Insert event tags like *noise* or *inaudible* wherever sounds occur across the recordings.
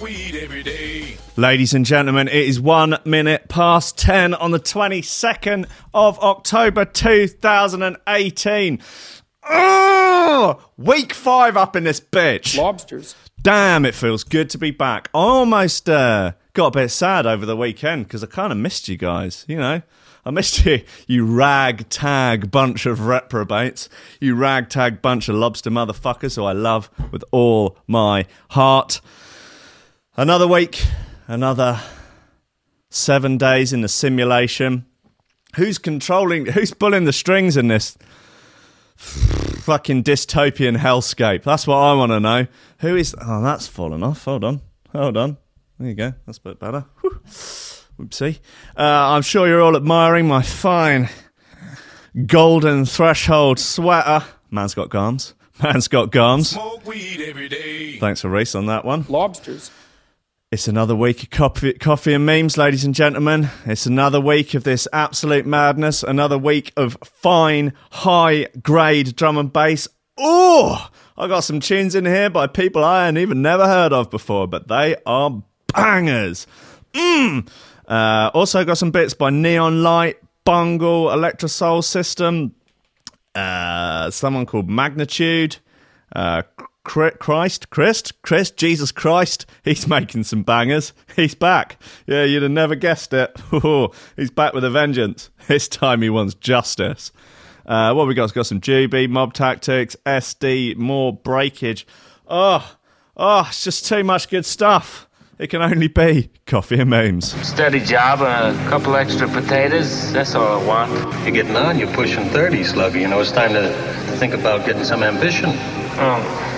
weed every day. Ladies and gentlemen, it is one minute past 10 on the 22nd of October 2018. Oh, week five up in this bitch. Lobsters. Damn, it feels good to be back. I almost uh, got a bit sad over the weekend because I kind of missed you guys, you know. I missed *laughs* you, you ragtag bunch of reprobates, you ragtag bunch of lobster motherfuckers who I love with all my heart. Another week, another seven days in the simulation. Who's controlling, who's pulling the strings in this fucking dystopian hellscape? That's what I want to know. Who is, oh, that's fallen off. Hold on, hold on. There you go, that's a bit better. Whew. Whoopsie. Uh, I'm sure you're all admiring my fine golden threshold sweater. Man's got garms. *laughs* Man's got garms. Smoke weed every day. Thanks for Reese on that one. Lobsters. It's another week of coffee, coffee and memes, ladies and gentlemen. It's another week of this absolute madness. Another week of fine, high grade drum and bass. Oh, I got some tunes in here by people I ain't even never heard of before, but they are bangers. Mmm. Uh, also got some bits by Neon Light, Bungle, Electro Soul System, uh, someone called Magnitude, uh, Christ, Christ, Christ, Jesus Christ. He's making some bangers. He's back. Yeah, you'd have never guessed it. *laughs* He's back with a vengeance. This time he wants justice. Uh, what we got? We've got some Jubei, Mob Tactics, SD, more breakage. Oh, oh, it's just too much good stuff. It can only be coffee and memes. Steady job and a couple extra potatoes. That's all I want. You're getting on. You're pushing 30, Slugger. You know, it's time to think about getting some ambition. Oh,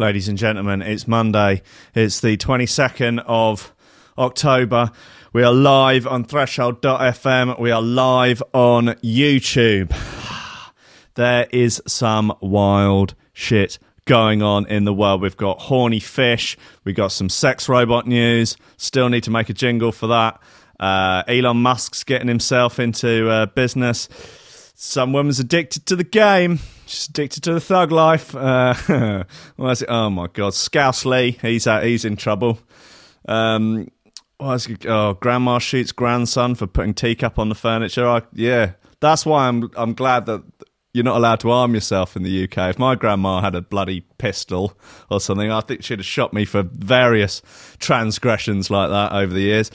Ladies and gentlemen, it's Monday. It's the 22nd of October. We are live on threshold.fm. We are live on YouTube. *sighs* There is some wild shit going on in the world. We've got horny fish. We've got some sex robot news. Still need to make a jingle for that. Uh, Elon Musk's getting himself into uh, business. Some woman's addicted to the game. She's addicted to the thug life. Uh, *laughs* what it? Oh my god, Scouse Lee. He's out. He's in trouble. Um, it? Oh, grandma shoots grandson for putting teacup on the furniture. I, yeah, that's why I'm. I'm glad that you're not allowed to arm yourself in the UK. If my grandma had a bloody pistol or something, I think she'd have shot me for various transgressions like that over the years.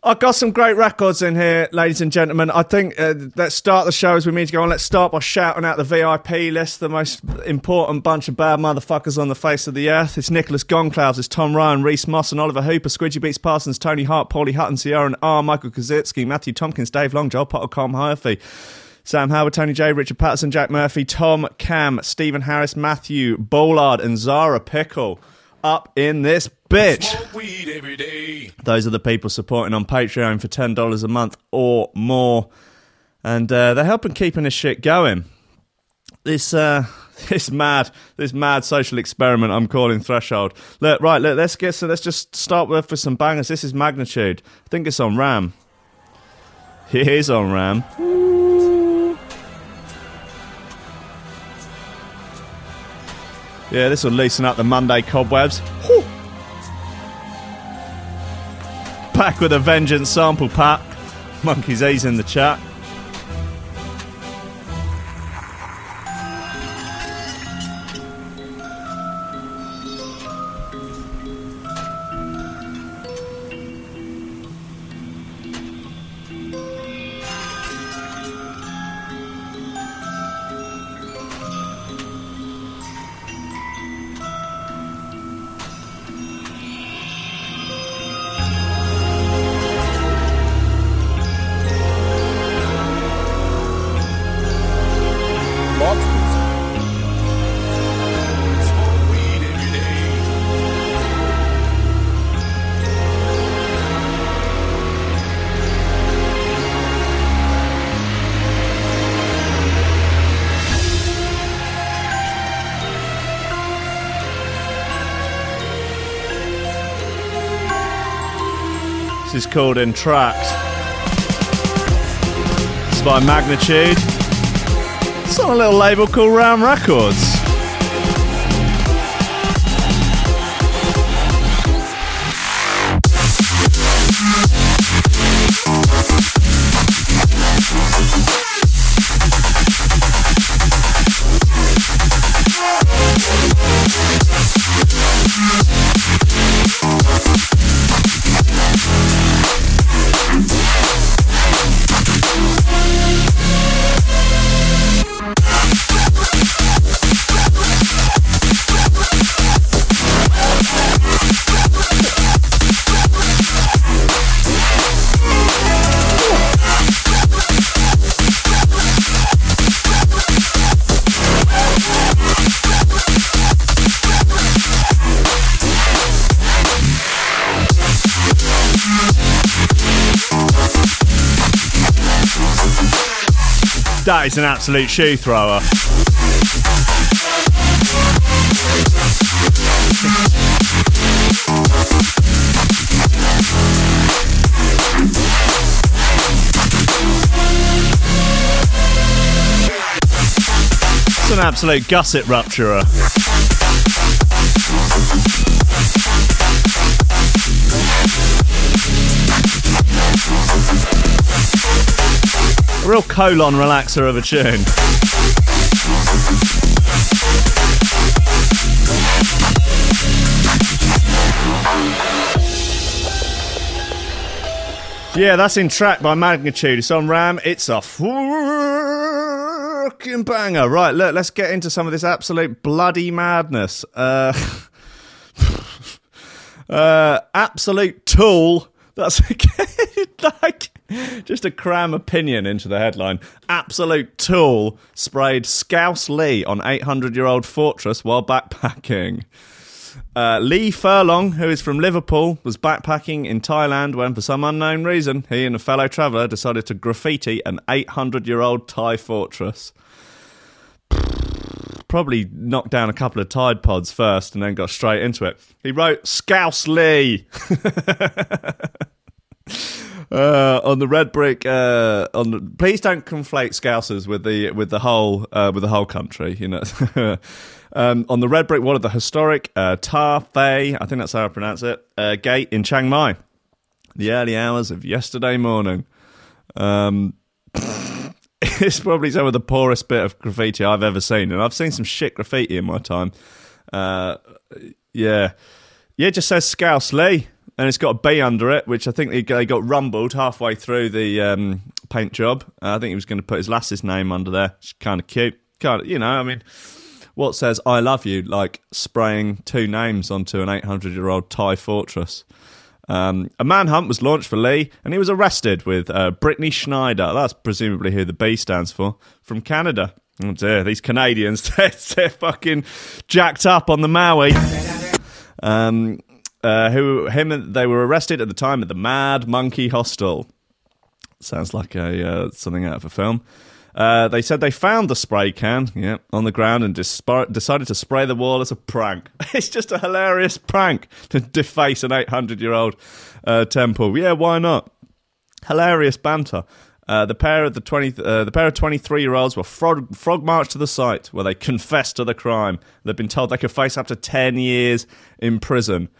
I've got some great records in here, ladies and gentlemen. I think uh, let's start the show as we mean to go on. Let's start by shouting out the VIP list, the most important bunch of bad motherfuckers on the face of the earth. It's Nicholas Goncalves, it's Tom Ryan, Reese Moss, and Oliver Hooper, Squidgy Beats Parsons, Tony Hart, Paulie Hutton, Sierra and R, Michael Kazitsky, Matthew Tompkins, Dave Long, Joel Potter, Com Hirefy. Sam Howard, Tony J, Richard Patterson, Jack Murphy, Tom Cam, Stephen Harris, Matthew Bollard, and Zara Pickle up in this bitch. Smoke weed every day. Those are the people supporting on Patreon for ten dollars a month or more, and uh, they're helping keeping this shit going. This uh, *laughs* this mad this mad social experiment I'm calling Threshold. Look, right, look, let's get so let's just start with for some bangers. This is Magnitude. I think it's on Ram. It is on Ram. Yeah, this will loosen up the Monday cobwebs. Whew. Back with a vengeance sample pack. Monkey's E's in the chat. Called Entract. It's by Magnitude. It's on a little label called Ram Records. That is an absolute shoe thrower. It's an absolute gusset rupturer. Real colon relaxer of a tune. Yeah, that's in track by Magnitude. It's on Ram. It's a fucking banger. Right, look, let's get into some of this absolute bloody madness. Uh, *laughs* uh, absolute tool. That's *laughs* like *laughs* just a cram opinion into the headline. Absolute tool sprayed Scouse Lee on 800 year old fortress while backpacking. Uh, Lee Furlong, who is from Liverpool, was backpacking in Thailand when, for some unknown reason, he and a fellow traveller decided to graffiti an 800 year old Thai fortress. *sighs* Probably knocked down a couple of Tide Pods first and then got straight into it. He wrote Scouse Lee. *laughs* Uh, on the red brick, uh, on the, please don't conflate Scousers with the with the whole uh, with the whole country. You know, *laughs* um, on the red brick wall of the historic uh, Tha Phae, I think that's how I pronounce it, uh, gate in Chiang Mai. The early hours of yesterday morning. Um, *laughs* it's probably some of the poorest bit of graffiti I've ever seen, and I've seen some shit graffiti in my time. Uh, yeah, yeah, just says Scouse Lee and it's got a B under it, which I think they got rumbled halfway through the um, paint job. Uh, I think he was going to put his lass's name under there. It's kind of cute. Kind of, you know, I mean, what says "I love you" like spraying two names onto an 800 year old Thai fortress. Um, a manhunt was launched for Lee, and he was arrested with uh, Brittany Schneider. That's presumably who the B stands for from Canada. Oh dear, these Canadians, *laughs* they're, they're fucking jacked up on the Maui. Um, uh, who him they were arrested at the time at the Mad Monkey Hostel. Sounds like a uh, something out of a film. Uh, they said they found the spray can, yeah, on the ground and decided to spray the wall as a prank. *laughs* it's just a hilarious prank to deface an 800 year old uh, temple. Yeah, why not? Hilarious banter. Uh, the pair of the twenty, uh, the pair of twenty-three year olds were frog, frog marched to the site where they confessed to the crime. They've been told they could face up to ten years in prison.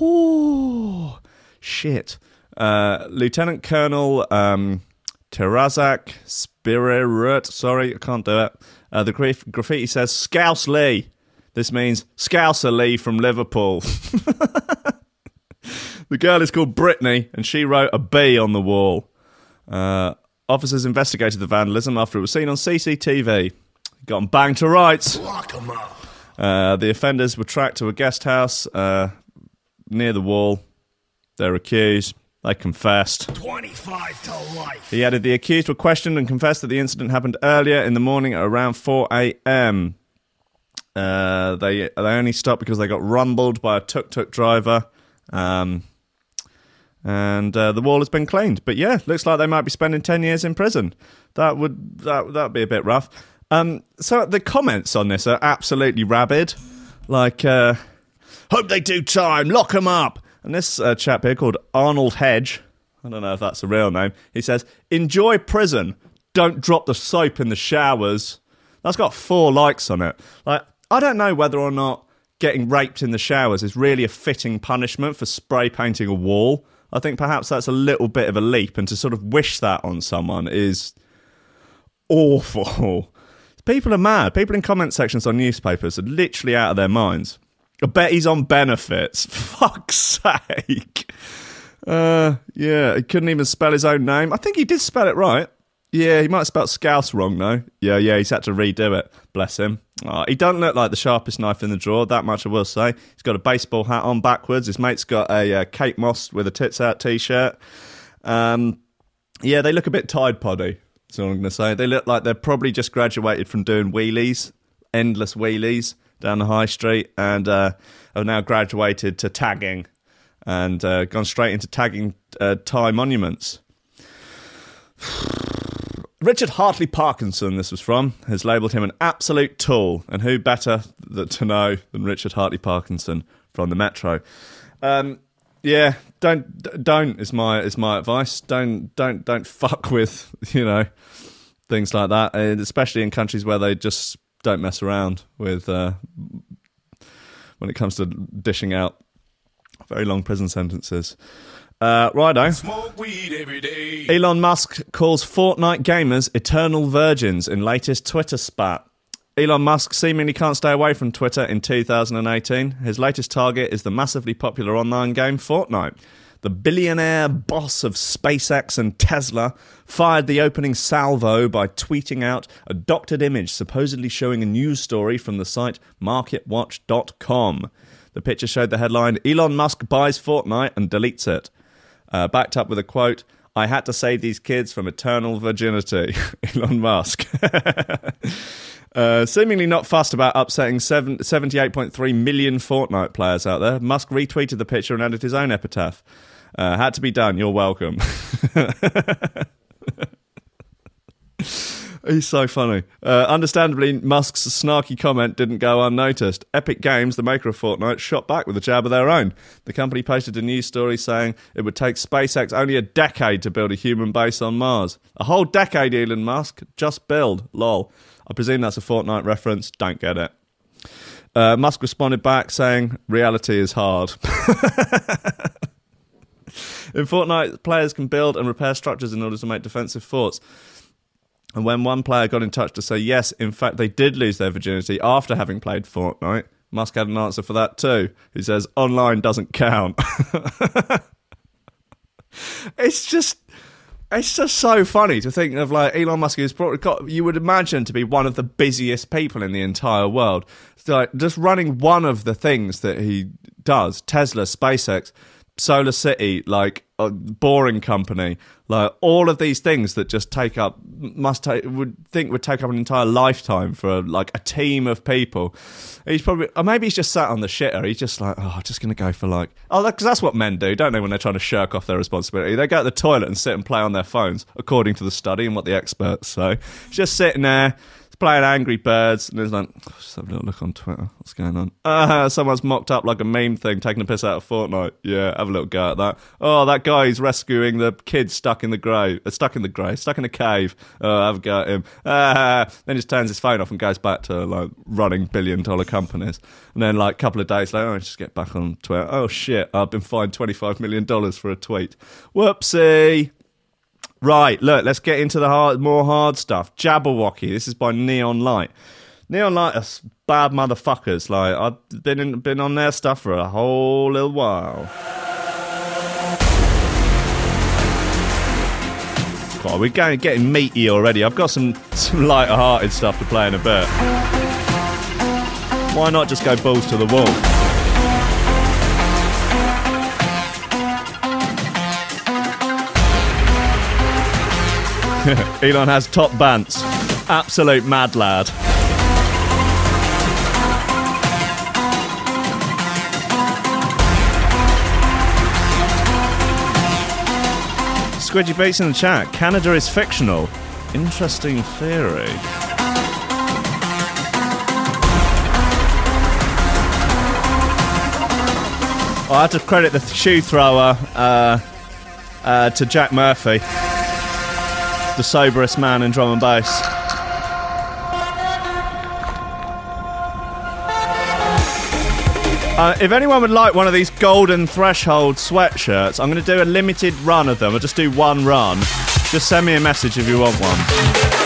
Ooh, shit. Uh, Lieutenant Colonel um, Terazak Spirerut. Sorry, I can't do it. Uh, the graf- graffiti says Scouse Lee. This means Scouser Lee from Liverpool. *laughs* the girl is called Brittany, and she wrote a B on the wall. Uh, officers investigated the vandalism after it was seen on CCTV. Got them banged to rights. Lock 'em up. Uh, the offenders were tracked to a guest house uh, near the wall. They're accused. They confessed. 25 to life. He added the accused were questioned and confessed that the incident happened earlier in the morning at around 4 a.m. Uh, they they only stopped because they got rumbled by a tuk tuk driver. Um, and uh, the wall has been cleaned. But yeah, looks like they might be spending 10 years in prison. That would that that'd be a bit rough. Um, so the comments on this are absolutely rabid. Like, uh, hope they do time, lock them up. And this uh, chap here called Arnold Hedge, I don't know if that's a real name, he says, Enjoy prison. Don't drop the soap in the showers. That's got four likes on it. Like, I don't know whether or not getting raped in the showers is really a fitting punishment for spray painting a wall. I think perhaps that's a little bit of a leap, and to sort of wish that on someone is awful. *laughs* People are mad. People in comment sections on newspapers are literally out of their minds. I bet he's on benefits. *laughs* Fuck's sake. Uh, yeah, he couldn't even spell his own name. I think he did spell it right. Yeah, he might have spelled Scouse wrong though. Yeah, yeah, he's had to redo it. Bless him. Oh, he doesn't look like the sharpest knife in the drawer. That much I will say. He's got a baseball hat on backwards. His mate's got a uh, Kate Moss with a tits out t-shirt. Um, yeah, they look a bit Tide Poddy. That's all I'm going to say. They look like they're probably just graduated from doing wheelies, endless wheelies down the high street, and uh, have now graduated to tagging and uh, gone straight into tagging uh, Thai monuments. *sighs* Richard Hartley Parkinson, this was from, has labelled him an absolute tool, and who better th- to know than Richard Hartley Parkinson from the Metro? Um, yeah, don't don't is my is my advice. Don't don't don't fuck with *laughs* you know things like that, and especially in countries where they just don't mess around with uh, when it comes to dishing out very long prison sentences. Uh, righto. Smoke weed every day. Elon Musk calls Fortnite gamers eternal virgins in latest Twitter spat. Elon Musk seemingly can't stay away from Twitter in 2018. His latest target is the massively popular online game Fortnite. The billionaire boss of SpaceX and Tesla fired the opening salvo by tweeting out a doctored image supposedly showing a news story from the site MarketWatch.com. The picture showed the headline Elon Musk buys Fortnite and deletes it uh, backed up with a quote I had to save these kids from eternal virginity. *laughs* Elon Musk. *laughs* uh, seemingly not fussed about upsetting seven, 78.3 million Fortnite players out there, Musk retweeted the picture and added his own epitaph. Uh, had to be done. You're welcome. *laughs* He's so funny. Uh, understandably, Musk's snarky comment didn't go unnoticed. Epic Games, the maker of Fortnite, shot back with a jab of their own. The company posted a news story saying it would take SpaceX only a decade to build a human base on Mars. A whole decade, Elon Musk. Just build. Lol. I presume that's a Fortnite reference. Don't get it. Uh, Musk responded back saying, Reality is hard. *laughs* In Fortnite, players can build and repair structures in order to make defensive forts. And when one player got in touch to say, yes, in fact, they did lose their virginity after having played Fortnite, Musk had an answer for that too. He says, online doesn't count. *laughs* it's just. It's just so funny to think of like Elon Musk probably got, you would imagine to be one of the busiest people in the entire world. Like just running one of the things that he does, Tesla, SpaceX, Solar City, like a boring company, like all of these things that just take up must take would think would take up an entire lifetime for like a team of people. He's probably or maybe he's just sat on the shitter. He's just like, oh, I'm just gonna go for like oh, because that's what men do, don't they? When they're trying to shirk off their responsibility, they go to the toilet and sit and play on their phones, according to the study and what the experts say. Just sitting there playing Angry Birds, and there's like, oh, just have a little look on Twitter. What's going on? Uh, someone's mocked up like a meme thing, taking a piss out of Fortnite. Yeah, have a little go at that. Oh, that guy's rescuing the kid stuck in the grave, uh, stuck in the grave, stuck in a cave. Oh, have a go at him. Uh, then just turns his phone off and goes back to like running billion dollar companies. And then like a couple of days later, oh, I just get back on Twitter. Oh shit, I've been fined twenty five million dollars for a tweet. Whoopsie. Right, look, let's get into the hard, more hard stuff. Jabberwocky. This is by Neon Light. Neon Light are bad motherfuckers. Like I've been in, been on their stuff for a whole little while. God, we're going getting meaty already. I've got some some lighter-hearted stuff to play in a bit. Why not just go balls to the wall? *laughs* Elon has top bants. Absolute mad lad. Squidgy Beats in the chat. Canada is fictional. Interesting theory. I have to credit the shoe thrower uh, uh, to Jack Murphy, the soberest man in drum and bass. Uh, if anyone would like one of these golden threshold sweatshirts, I'm going to do a limited run of them. I'll just do one run. Just send me a message if you want one.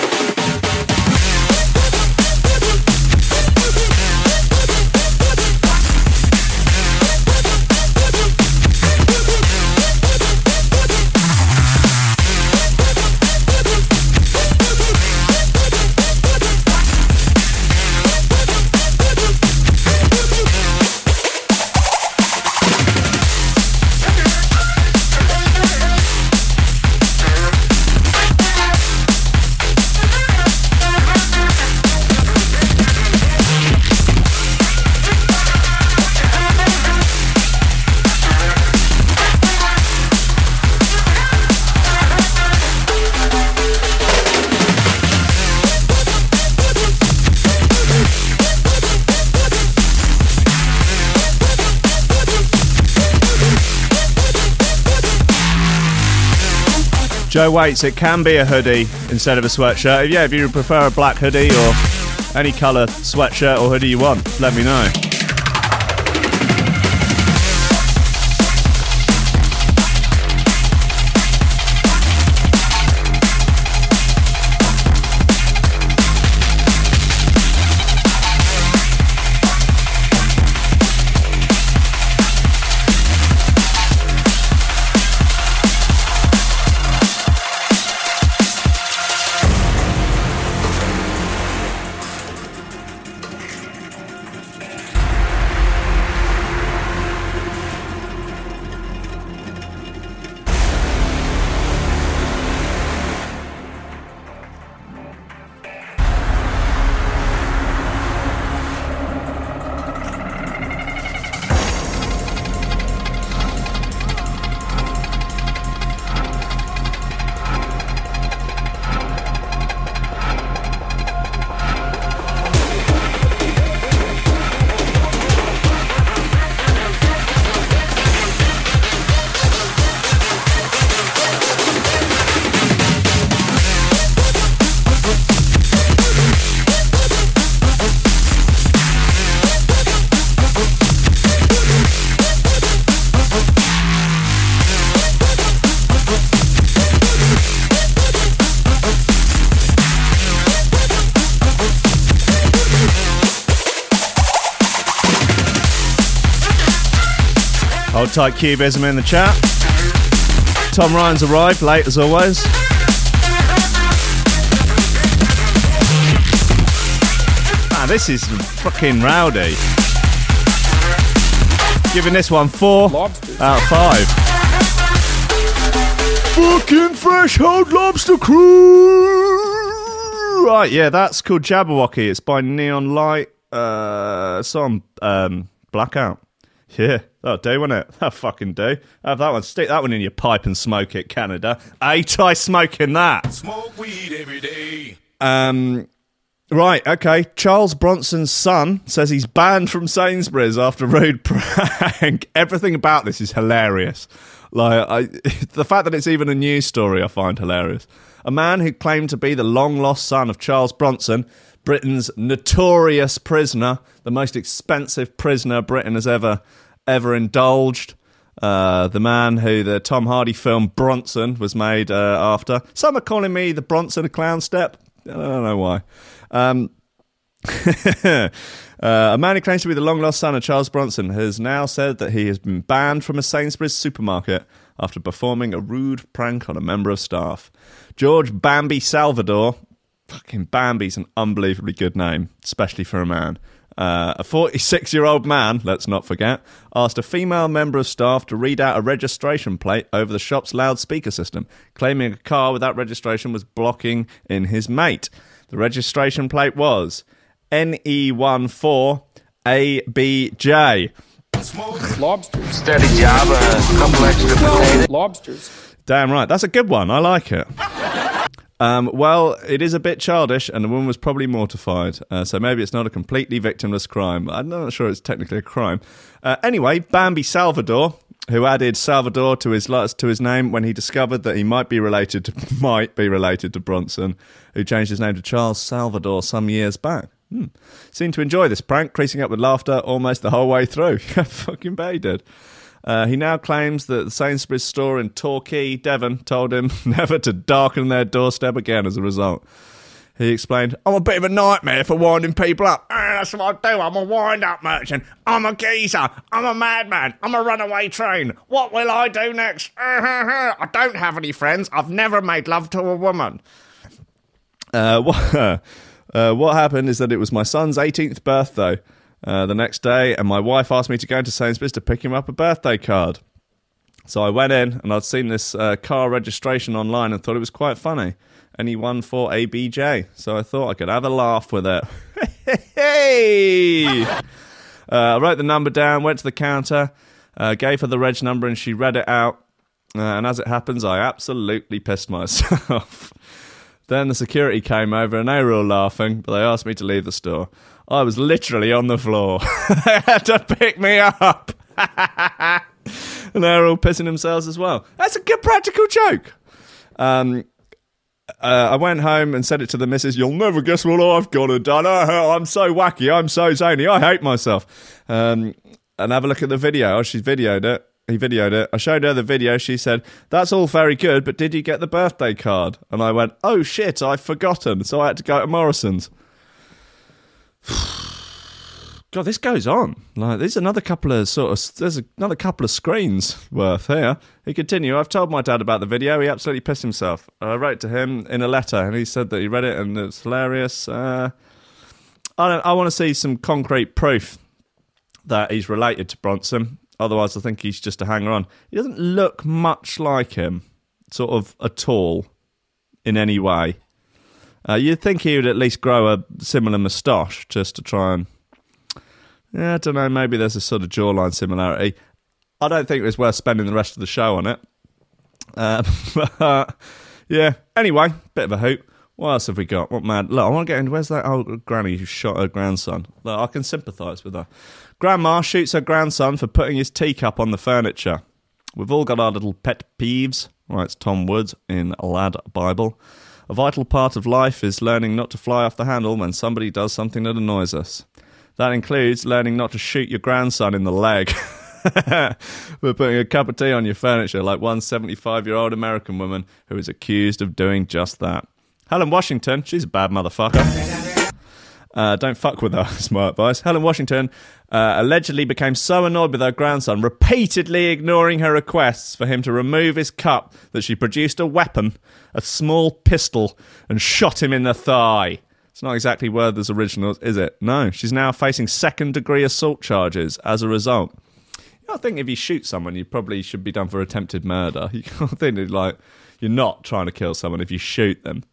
Joe Waits, it can be a hoodie instead of a sweatshirt. Yeah, if you prefer a black hoodie or any colour sweatshirt or hoodie you want, let me know. Tight, Cubism in the chat. Tom Ryan's arrived late as always. Ah, this is fucking rowdy. Giving this one four out of five. Fucking fresh threshold lobster crew. Right, yeah, that's called Jabberwocky. It's by Neon Light. Uh, on um, Blackout. Yeah, that'll do, won't it? That'll fucking do. Have that one. Stick that one in your pipe and smoke it, Canada. Ain't I smoking that? Smoke weed every day. Um, right, okay. Charles Bronson's son says he's banned from Sainsbury's after rude *laughs* prank. Everything about this is hilarious. Like I, *laughs* the fact that it's even a news story, I find hilarious. A man who claimed to be the long lost son of Charles Bronson, Britain's notorious prisoner, the most expensive prisoner Britain has ever ever indulged. Uh, the man who the Tom Hardy film Bronson was made uh, after. Some are calling me the Bronson of Clown Step. I don't know why. Um, *laughs* uh, a man who claims to be the long lost son of Charles Bronson has now said that he has been banned from a Sainsbury's supermarket after performing a rude prank on a member of staff. George Bambi Salvador, fucking Bambi's an unbelievably good name, especially for a man. Uh, a 46 year old man, let's not forget, asked a female member of staff to read out a registration plate over the shop's loudspeaker system, claiming a car without registration was blocking in his mate. The registration plate was E NE14ABJ. Lobsters. Steady job, a couple extra potatoes. Lobsters. Damn right, that's a good one. I like it. Um, well, it is a bit childish, and the woman was probably mortified. Uh, so maybe it's not a completely victimless crime. I'm not sure it's technically a crime. Uh, anyway, Bambi Salvador, who added Salvador to his to his name when he discovered that he might be related to, *laughs* might be related to Bronson, who changed his name to Charles Salvador some years back. Hmm. Seemed to enjoy this prank, creasing up with laughter almost the whole way through. *laughs* Fucking he did. Uh, he now claims that the Sainsbury's store in Torquay, Devon, told him *laughs* never to darken their doorstep again as a result. He explained, I'm a bit of a nightmare for winding people up. Ah, that's what I do. I'm a wind up merchant. I'm a geezer. I'm a madman. I'm a runaway train. What will I do next? *laughs* I don't have any friends. I've never made love to a woman. Uh, what, *laughs* uh, what happened is that it was my son's 18th birthday uh, the next day, and my wife asked me to go into Sainsbury's to pick him up a birthday card. So I went in, and I'd seen this uh, car registration online and thought it was quite funny and he won for ABJ. So I thought I could have a laugh with it. *laughs* hey! Uh, I wrote the number down, went to the counter, uh, gave her the reg number, and she read it out. Uh, and as it happens, I absolutely pissed myself. *laughs* then the security came over and they were all laughing, but they asked me to leave the store. I was literally on the floor. *laughs* they had to pick me up. *laughs* and they were all pissing themselves as well. That's a good practical joke. Um, uh, I went home and said it to the missus. You'll never guess what I've got and done. Oh, I'm so wacky. I'm so zany. I hate myself. Um, and have a look at the video. Oh, she's videoed it. He videoed it. I showed her the video. She said, That's all very good, but did you get the birthday card? And I went, Oh shit, I've forgotten. So I had to go to Morrison's. *sighs* God, this goes on. Like, there's another couple of sort of there's another couple of screens worth here. He continued. I've told my dad about the video. He absolutely pissed himself. I wrote to him in a letter, and he said that he read it and it's hilarious. Uh, I don't, I want to see some concrete proof that he's related to Bronson. Otherwise, I think he's just a hanger on. He doesn't look much like him, sort of at all, in any way. Uh, you'd think he would at least grow a similar moustache just to try and yeah, I don't know. Maybe there's a sort of jawline similarity. I don't think it was worth spending the rest of the show on it. Uh, *laughs* but, yeah. Anyway, bit of a hoop. What else have we got? What mad? Look, I want to get into where's that old granny who shot her grandson? Look, I can sympathise with her. Grandma shoots her grandson for putting his teacup on the furniture. We've all got our little pet peeves, writes Tom Woods in Lad Bible. A vital part of life is learning not to fly off the handle when somebody does something that annoys us. That includes learning not to shoot your grandson in the leg. *laughs* for putting a cup of tea on your furniture, like one 75 year old American woman who is accused of doing just that. Helen Washington, she's a bad motherfucker. Uh, don't fuck with her, is *laughs* my advice. Helen Washington uh, allegedly became so annoyed with her grandson, repeatedly ignoring her requests for him to remove his cup, that she produced a weapon, a small pistol, and shot him in the thigh. It's not exactly Werther's originals, is it? No. She's now facing second degree assault charges as a result. I think if you shoot someone, you probably should be done for attempted murder. *laughs* You can't think like you're not trying to kill someone if you shoot them.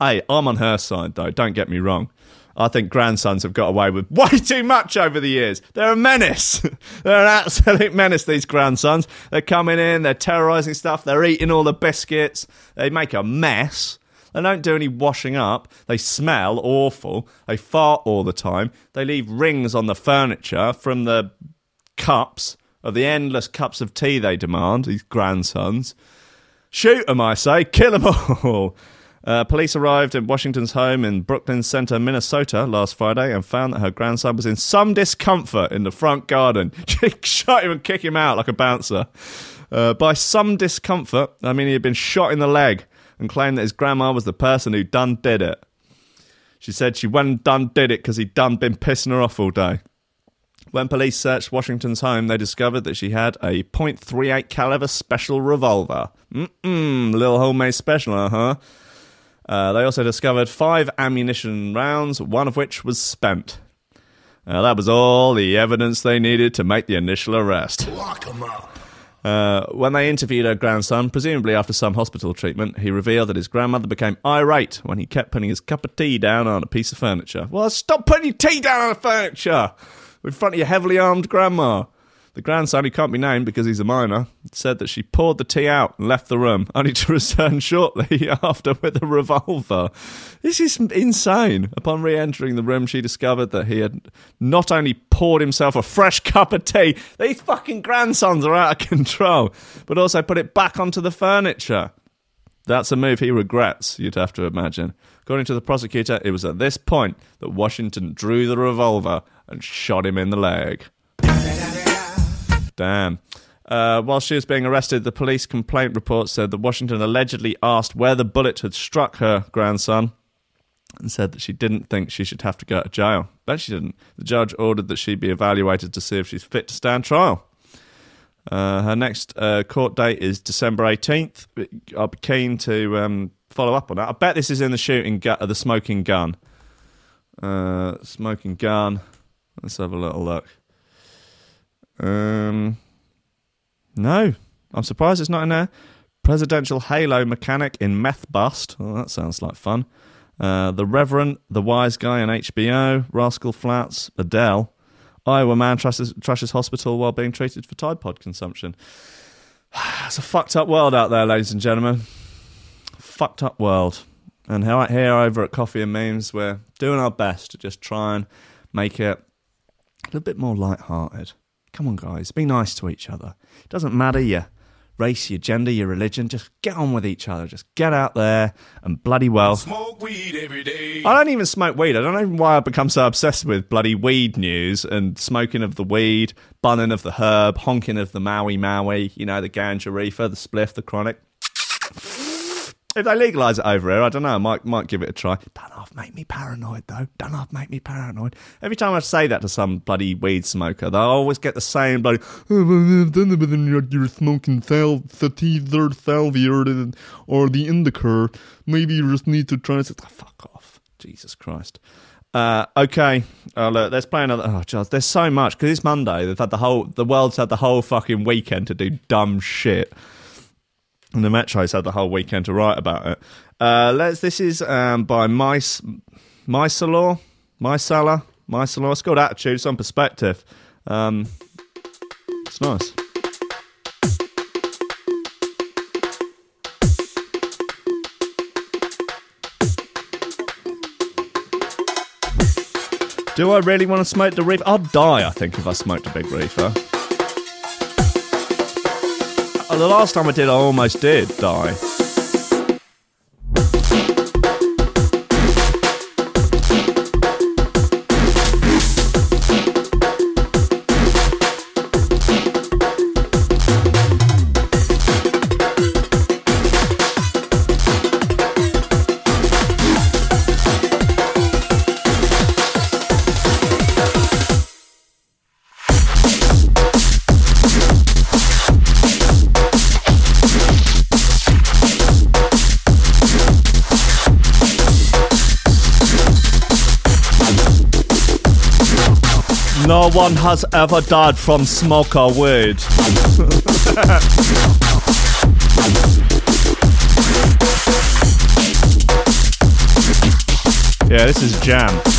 Hey, I'm on her side though. Don't get me wrong. I think grandsons have got away with *laughs* way too much over the years. They're a menace. *laughs* they're an absolute menace, these grandsons. They're coming in, they're terrorising stuff, they're eating all the biscuits, they make a mess. They don't do any washing up. They smell awful. They fart all the time. They leave rings on the furniture from the cups of the endless cups of tea they demand, these grandsons. Shoot them, I say. Kill them all. Uh, police arrived at Washington's home in Brooklyn Center, Minnesota last Friday and found that her grandson was in some discomfort in the front garden. *laughs* She shot him and kicked him out like a bouncer. Uh, by some discomfort, I mean he had been shot in the leg and claimed that his grandma was the person who done did it. She said she went and done did it because he'd done been pissing her off all day. When police searched Washington's home, they discovered that she had a .38 caliber special revolver. Mmm, little homemade special, uh-huh. Uh, they also discovered five ammunition rounds, one of which was spent. Uh, that was all the evidence they needed to make the initial arrest. Lock 'em up. Uh, when they interviewed her grandson, presumably after some hospital treatment, he revealed that his grandmother became irate when he kept putting his cup of tea down on a piece of furniture. Well, stop putting your tea down on the furniture in front of your heavily armed grandma. The grandson, who can't be named because he's a minor, said that she poured the tea out and left the room, *laughs* only to return shortly *laughs* after with a revolver. This is insane. Upon re entering the room, she discovered that he had not only poured himself a fresh cup of tea, these fucking grandsons are out of *laughs* control, but also put it back onto the furniture. That's a move he regrets, you'd have to imagine. According to the prosecutor, it was at this point that Washington drew the revolver and shot him in the leg. Damn. Uh, while she was being arrested, the police complaint report said that Washington allegedly asked where the bullet had struck her grandson and said that she didn't think she should have to go to jail. Bet she didn't. The judge ordered that she be evaluated to see if she's fit to stand trial. Uh, her next uh, court date is December 18th. I'll be keen to um, follow up on that. I bet this is in the shooting gu- the smoking gun. Uh, smoking gun. Let's have a little look. Um, no, I'm surprised it's not in there. Presidential Halo mechanic in Meth Bust. Oh, that sounds like fun. Uh, the Reverend, The Wise Guy on HBO, Rascal Flatts, Adele. Iowa man trashes, trashes hospital while being treated for Tide Pod consumption. *sighs* It's a fucked up world out there, ladies and gentlemen. Fucked up world. And how here over at Coffee and Memes, we're doing our best to just try and make it a little bit more light-hearted. Come on, guys, be nice to each other. It doesn't matter your race, your gender, your religion. Just get on with each other. Just get out there and bloody well. Smoke weed every day. I don't even smoke weed. I don't know why I've become so obsessed with bloody weed news and smoking of the weed, bunning of the herb, honking of the Maui Maui, you know, the ganja reefer, the spliff, the chronic. If they legalise it over here, I don't know. I might might give it a try. Don't half make me paranoid though. Don't half make me paranoid. Every time I say that to some bloody weed smoker, they always get the same bloody. Oh, you're, smoking sal- sativa, salvia, or the, or the indica. Maybe you just need to try. To, oh, fuck off, Jesus Christ. Uh, okay, uh, look, let's play another. Oh, Jesus, there's so much because it's Monday. They've had the whole, the world's had the whole fucking weekend to do dumb shit and the Metro's had the whole weekend to write about it. Uh, let's. This is um, by Mice Mysalor, Mysalah, Mysalor. It's called Attitude. It's on perspective. Um, it's nice. Do I really want to smoke the reefer? I'd die, I think, if I smoked a big reefer. Uh, The last time I did, I almost did die. One has ever died from smoke or weed. *laughs* yeah, this is jam.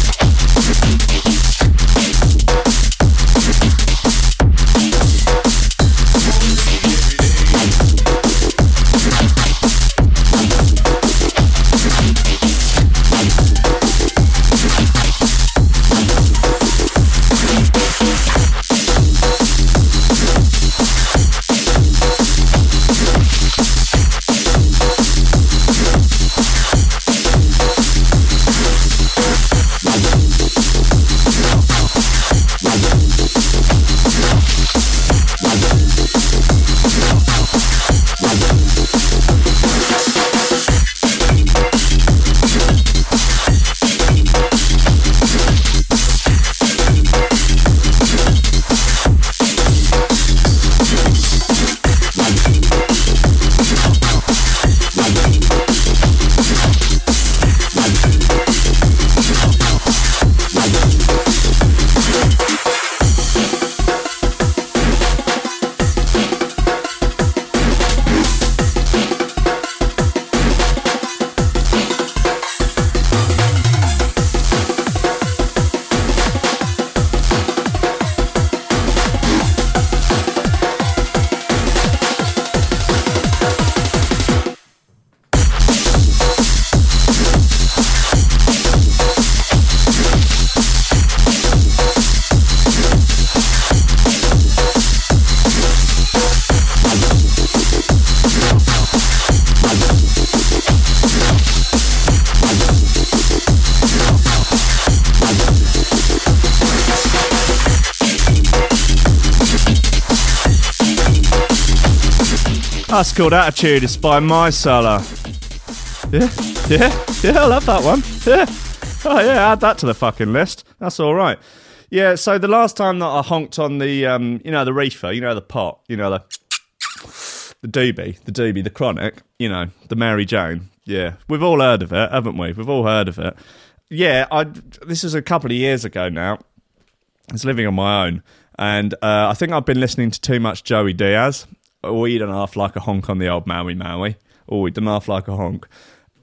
Called Attitude. It's by My Cellar. Yeah, yeah, yeah. I love that one. Yeah. Oh yeah, add that to the fucking list. That's all right. Yeah. So the last time that I honked on the, um, you know, the reefer, you know, the pot, you know, the the doobie, the doobie, the chronic, you know, the Mary Jane. Yeah, we've all heard of it, haven't we? We've all heard of it. Yeah, I. This was a couple of years ago now. I was living on my own, and uh, I think I've been listening to too much Joey Diaz. He done half like a honk on the old Maui Wowie. Oh, he done half like a honk.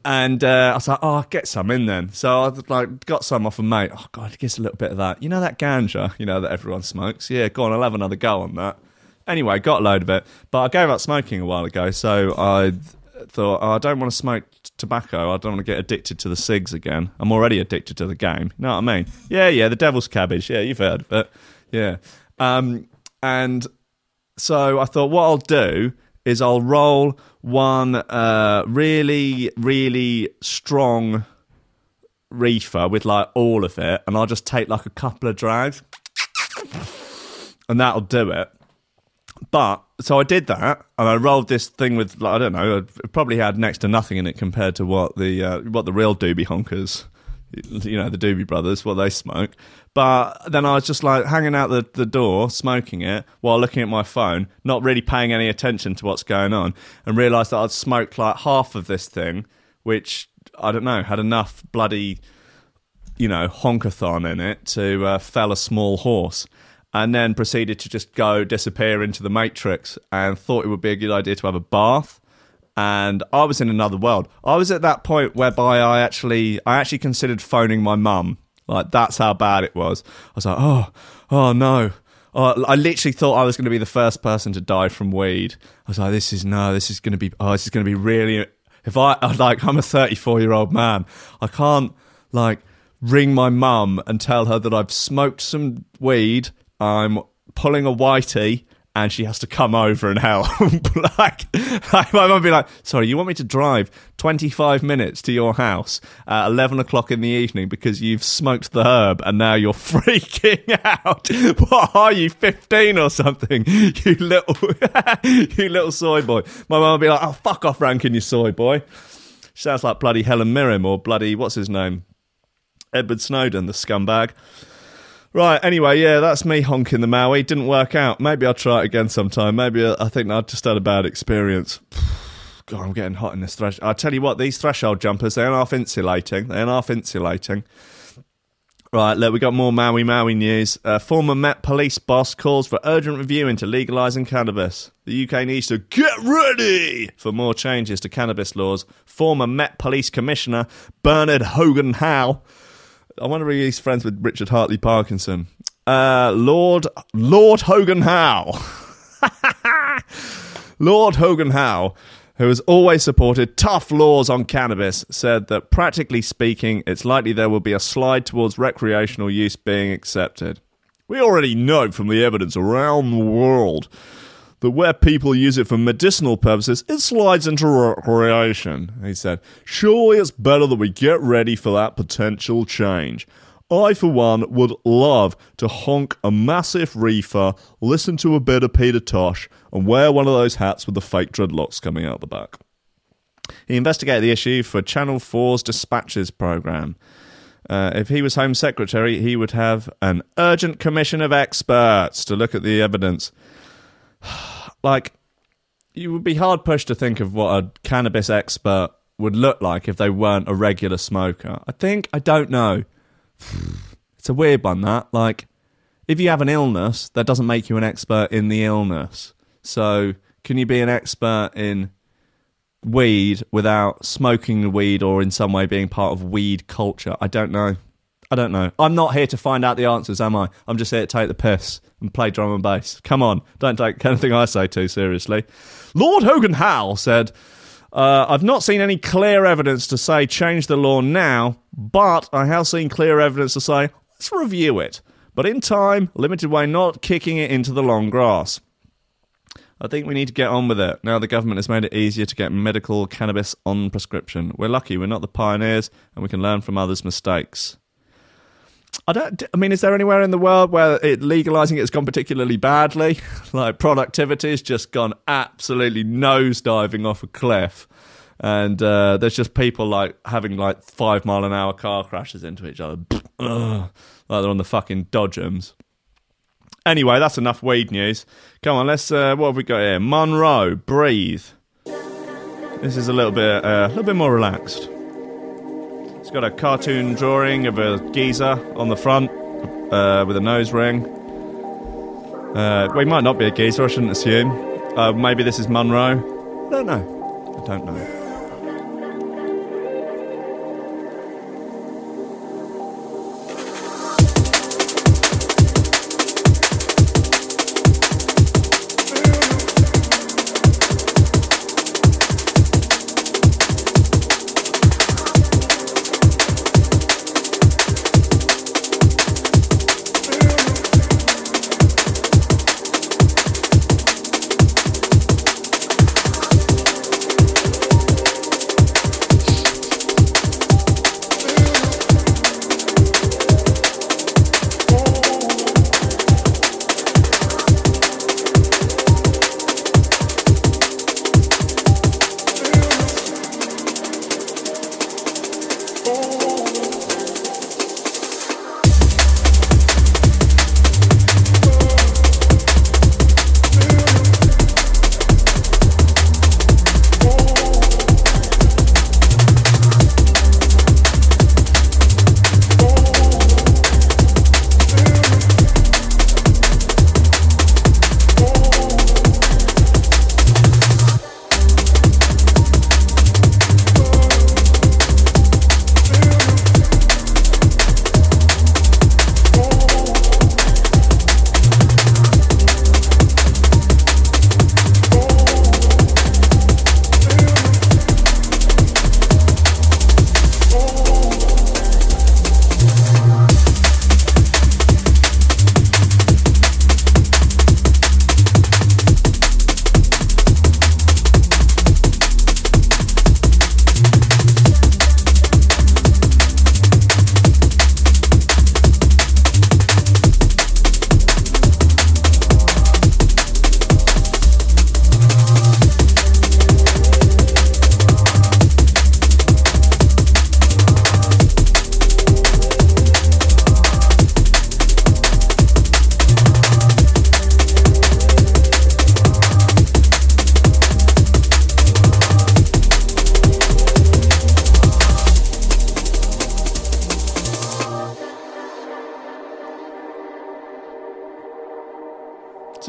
And uh, I was like, oh, I'll get some in then. So I like got some off a mate. Oh god, it gets a little bit of that. You know that ganja, you know that everyone smokes. Yeah, go on, I'll have another go on that. Anyway, got a load of it, but I gave up smoking a while ago. So I thought, oh, I don't want to smoke tobacco. I don't want to get addicted to the cigs again. I'm already addicted to the game. You know what I mean? Yeah, yeah, the devil's cabbage. Yeah, you've heard it. Yeah. Um, and so I thought, what I'll do is I'll roll one uh, really, really strong reefer with like all of it, and I'll just take like a couple of drags, and that'll do it. But so I did that, and I rolled this thing with like, I don't know, it probably had next to nothing in it compared to what the uh, what the real doobie honkers, you know, the Doobie Brothers, what they smoke. But then I was just like hanging out the, the door, smoking it while looking at my phone, not really paying any attention to what's going on, and realised that I'd smoked like half of this thing, which I don't know had enough bloody, you know, honkathon in it to uh, fell a small horse and then proceeded to just go disappear into the matrix and thought it would be a good idea to have a bath and I was in another world. I was at that point whereby I actually I actually considered phoning my mum. Like that's how bad it was. I was like, "Oh, oh no." Oh, I literally thought I was going to be the first person to die from weed. I was like, "This is no, this is going to be oh, this is going to be really if I *laughs* like I'm a 34-year-old man. I can't like ring my mum and tell her that I've smoked some weed I'm pulling a whitey and she has to come over and help. *laughs* like, like, my mum be like, sorry, you want me to drive 25 minutes to your house at 11 o'clock in the evening because you've smoked the herb and now you're *laughs* freaking out. What are you, 15 or something? *laughs* You little, you little soy boy. My mum would be like, oh, fuck off ranking, you soy boy. Sounds like bloody Helen Mirren or bloody, what's his name? Edward Snowden, the scumbag. Right, anyway, yeah, that's me honking the Maui. Didn't work out. Maybe I'll try it again sometime. Maybe uh, I think I just had a bad experience. *sighs* God, I'm getting hot in this threshold. I'll tell you what, these threshold jumpers, they're half insulating. They're half insulating. Right, look, we got more Maui Wowie news. Uh, former Met police boss calls for urgent review into legalising cannabis. The UK needs to get ready for more changes to cannabis laws. Former Met police commissioner Bernard Hogan Howe I wonder if he's friends with Richard Hartley Parkinson. Uh, Lord Lord Hogan Howe. *laughs* Lord Hogan Howe, who has always supported tough laws on cannabis, said that practically speaking, it's likely there will be a slide towards recreational use being accepted. We already know from the evidence around the world that where people use it for medicinal purposes, it slides into recreation. He said, Surely it's better that we get ready for that potential change. I, for one, would love to honk a massive reefer, listen to a bit of Peter Tosh, and wear one of those hats with the fake dreadlocks coming out the back. He investigated the issue for Channel 4's Dispatches programme. Uh, if he was Home Secretary, he would have an urgent commission of experts to look at the evidence. *sighs* like you would be hard pushed to think of what a cannabis expert would look like if they weren't a regular smoker. I think I don't know. *sighs* It's a weird one that like if you have an illness, that doesn't make you an expert in the illness. So, can you be an expert in weed without smoking the weed or in some way being part of weed culture? I don't know. I don't know. I'm not here to find out the answers, am I? I'm just here to take the piss and play drum and bass. Come on, don't take anything I say too seriously. Lord Hogan Howe said, uh, I've not seen any clear evidence to say change the law now, but I have seen clear evidence to say let's review it. But in time, limited way, not kicking it into the long grass. I think we need to get on with it. Now the government has made it easier to get medical cannabis on prescription. We're lucky we're not the pioneers and we can learn from others' mistakes. I don't. I mean, is there anywhere in the world where it, legalizing it has gone particularly badly? *laughs* like productivity has just gone absolutely nosediving off a cliff, and uh, there's just people like having like five mile an hour car crashes into each other, like they're on the fucking Dodgems. Anyway, that's enough weed news. Come on, let's. Uh, what have we got here? Monroe, breathe. This is a little bit, uh, a little bit more relaxed. Got a cartoon drawing of a geezer on the front uh, with a nose ring. Uh, well, he might not be a geezer. I shouldn't assume. Uh, maybe this is Monroe. I don't know. I don't know.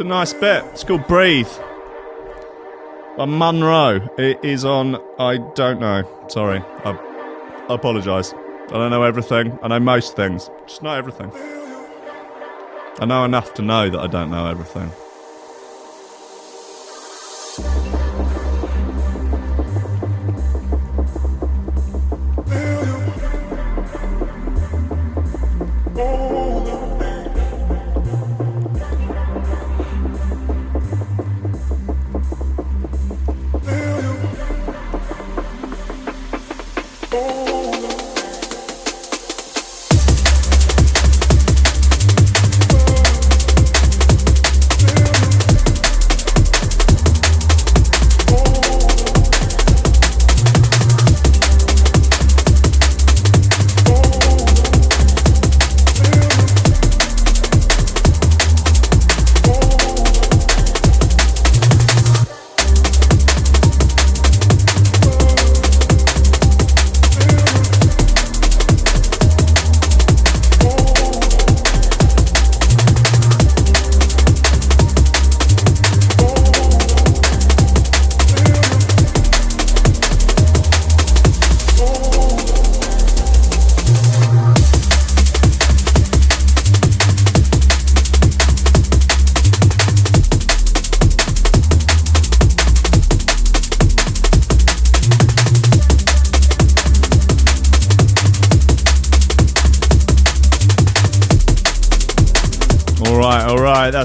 Nice bit. It's called Breathe. By Monroe. It is on. I don't know. Sorry. I, I apologise. I don't know everything. I know most things. Just not everything. I know enough to know that I don't know everything.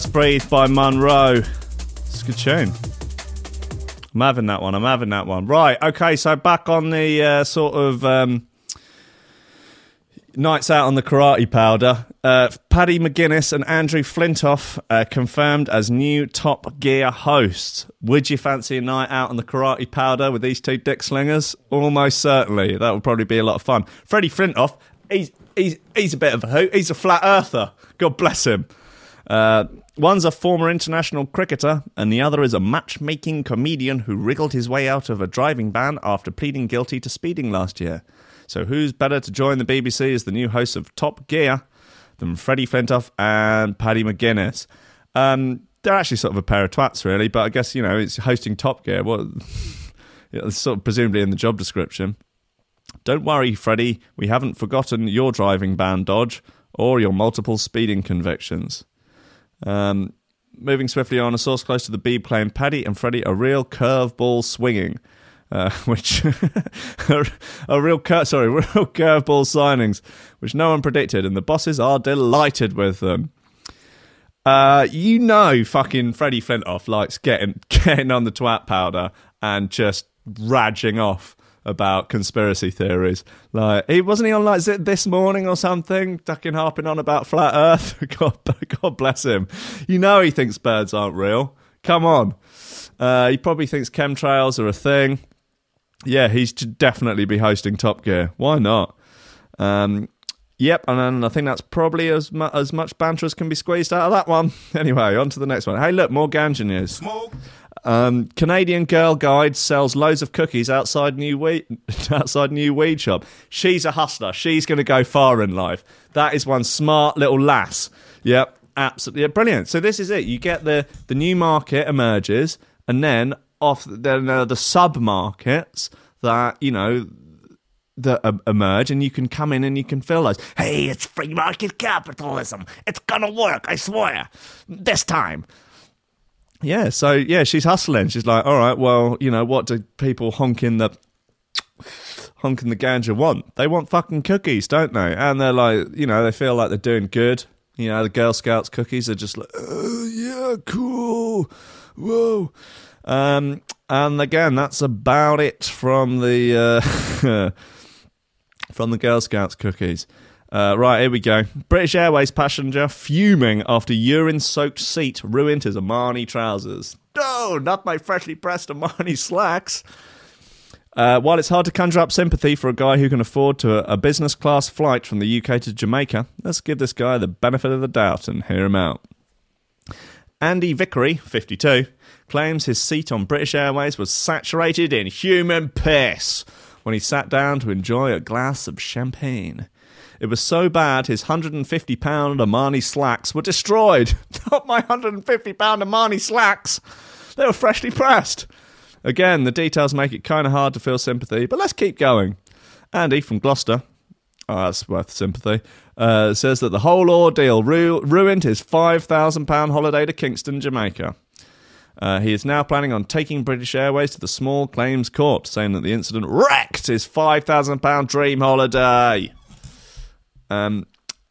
That's Breathe by Monroe. It's a good tune. I'm having that one. I'm having that one. Right. Okay. So back on the uh, sort of um, Nights out on the karate powder. Uh, Paddy McGuinness and Andrew Flintoff uh, confirmed as new Top Gear hosts. Would you fancy a night out on the karate powder with these two dick slingers? Almost certainly. That would probably be a lot of fun. Freddie Flintoff, he's, he's, he's a bit of a hoot. He's a flat earther. God bless him. Uh, one's a former international cricketer, and the other is a matchmaking comedian who wriggled his way out of a driving ban after pleading guilty to speeding last year. So, who's better to join the BBC as the new host of Top Gear than Freddie Flintoff and Paddy McGuinness? Um, they're actually sort of a pair of twats, really, but I guess, you know, it's hosting Top Gear. Well, *laughs* it's sort of presumably in the job description. Don't worry, Freddie, we haven't forgotten your driving ban dodge or your multiple speeding convictions. Um, moving swiftly on, a source close to the Beeb claimed Paddy and Freddie are real curveball swinging uh, *laughs* which are, real cur- sorry *laughs* real curveball signings, which no one predicted, and the bosses are delighted with them. Uh, you know, fucking Freddie Flintoff likes getting *laughs* getting on the twat powder and just raging off about conspiracy theories. Like he wasn't he on like this morning or something, ducking harping on about flat Earth. *laughs* God, God bless him. You know he thinks birds aren't real. Come on. Uh, he probably thinks chemtrails are a thing yeah, he's to definitely be hosting Top Gear. Why not? Um, yep, and, I think that's probably as mu- as much banter as can be squeezed out of that one. *laughs* Anyway, on to the next one. Hey, look, more ganja news. Smoke. Um, Canadian girl guide sells loads of cookies outside new weed *laughs* outside new weed shop. She's a hustler. She's going to go far in life. That is one smart little lass. Yep, absolutely brilliant. So this is it. You get the the new market emerges, and then off then uh, the sub markets that you know that emerge, and you can come in and you can fill those. Hey, it's free market capitalism. It's gonna work, I swear. This time. Yeah, so yeah, she's hustling. She's like, all right, well, you know, what do people honking the honking the ganja want? They want fucking cookies, don't they? And they're like, you know, they feel like they're doing good. You know, the Girl Scouts cookies are just like, oh, yeah, cool, whoa. Um, and again, that's about it from the uh, *laughs* from the Girl Scouts cookies. Uh, right, here we go. British Airways passenger fuming after urine-soaked seat ruined his Armani trousers. No, not my freshly pressed Armani *laughs* slacks. Uh, while it's hard to conjure up sympathy for a guy who can afford to a business class flight from the UK to Jamaica, let's give this guy the benefit of the doubt and hear him out. Andy Vickery, 52, claims his seat on British Airways was saturated in human piss when he sat down to enjoy a glass of champagne. It was so bad his £150 Armani slacks were destroyed. *laughs* Not my £150 Armani slacks! They were freshly pressed. Again, the details make it kind of hard to feel sympathy, but let's keep going. Andy from Gloucester, oh, that's worth sympathy, uh, says that the whole ordeal ru- ruined his £5,000 holiday to Kingston, Jamaica. Uh, he is now planning on taking British Airways to the small claims court, saying that the incident wrecked his £5,000 dream holiday. Um,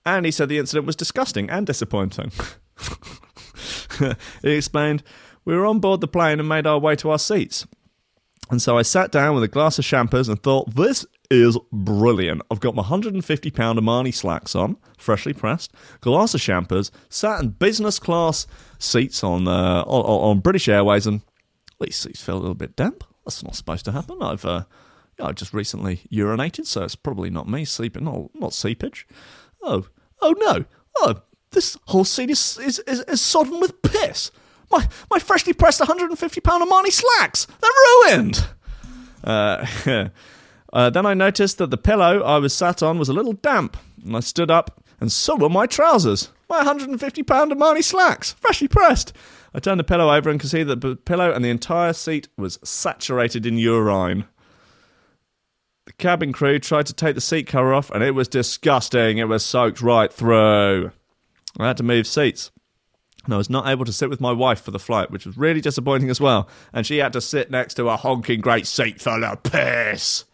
and he said the incident was disgusting and disappointing. *laughs* he explained, We were on board the plane and made our way to our seats. And so I sat down with a glass of champers and thought, this is brilliant. I've got my £150 Armani slacks on, freshly pressed, glass of champers, sat in business class seats on, uh, on, on British Airways, and these seats feel a little bit damp. That's not supposed to happen. I've uh, I just recently urinated, so it's probably not me sleeping, not, not seepage. Oh, oh no. Oh, this whole seat is, is, is, is sodden with piss. My, my freshly pressed £150 Armani slacks, they're ruined. Uh, *laughs* Uh, then I noticed that the pillow I was sat on was a little damp, and I stood up, and so were my trousers. My £150 Armani slacks, freshly pressed. I turned the pillow over and could see that the pillow and the entire seat was saturated in urine. The cabin crew tried to take the seat cover off, and it was disgusting. It was soaked right through. I had to move seats. And I was not able to sit with my wife for the flight, which was really disappointing as well. And she had to sit next to a honking great seat full of piss.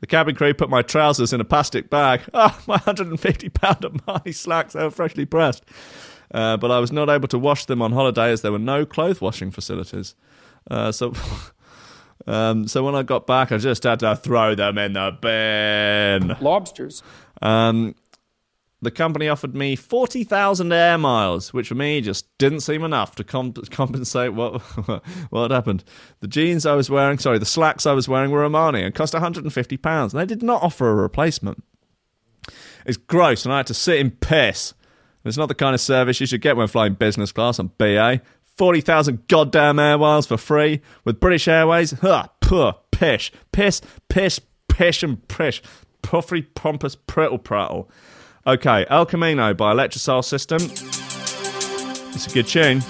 The cabin crew put my trousers in a plastic bag. *laughs* Ah, oh, my 150 pound Armani slacks, they were freshly pressed. Uh, but I was not able to wash them on holiday as there were no clothes washing facilities. Uh, so, *laughs* um, so when I got back, I just had to throw them in the bin. Lobsters. Um, the company offered me 40,000 air miles, which for me just didn't seem enough to comp- *laughs* compensate what *laughs* what happened. The jeans I was wearing, sorry, the slacks I was wearing were Armani and cost 150 pounds. And they did not offer a replacement. It's gross, and I had to sit in piss. It's not the kind of service you should get when flying business class on BA. 40,000 goddamn air miles for free with British Airways. Huh, puh, pish, piss, piss, pish, and pish. Puffy, pompous, prittle, prattle. Okay, El Camino by Electrosoul System. It's a good tune.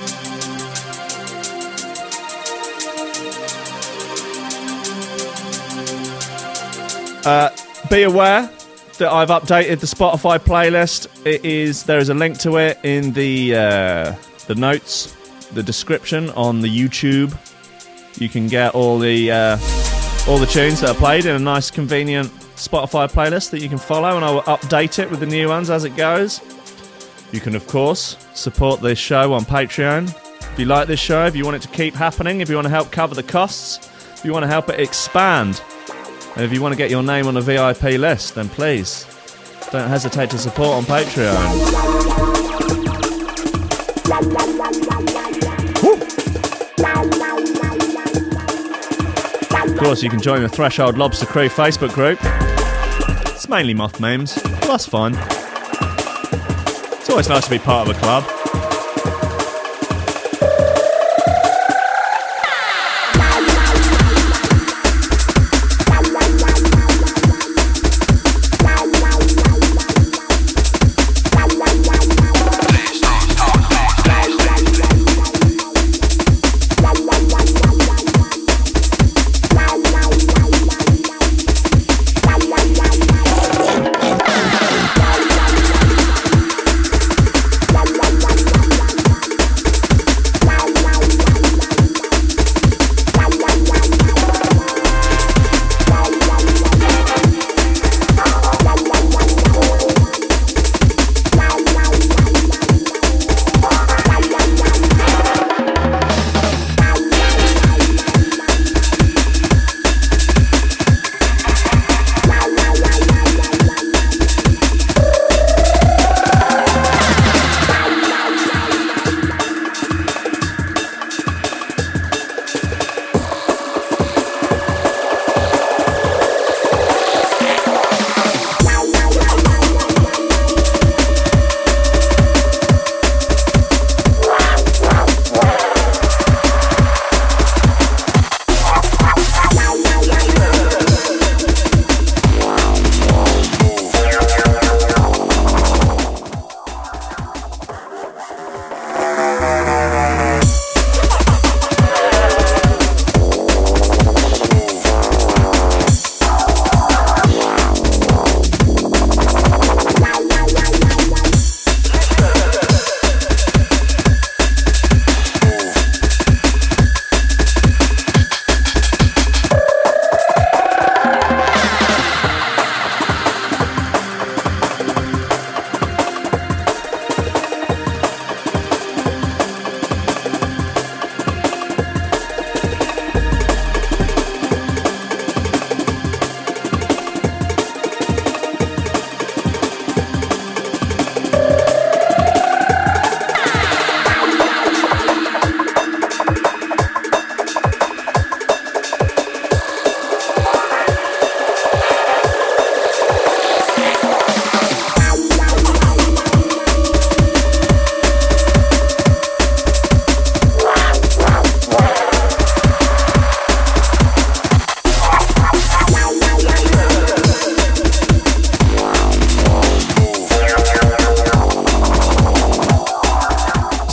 Uh, be aware that I've updated the Spotify playlist. It is there is a link to it in the uh, the notes, the description on the YouTube. You can get all the uh, all the tunes that are played in a nice, convenient Spotify playlist that you can follow, and I will update it with the new ones as it goes. You can, of course, support this show on Patreon. If you like this show, if you want it to keep happening, if you want to help cover the costs, if you want to help it expand, and if you want to get your name on a VIP list, then please don't hesitate to support on Patreon. Of course, you can join the Threshold Lobster Crew Facebook group. It's mainly moth memes. but that's fun. It's always nice to be part of a club.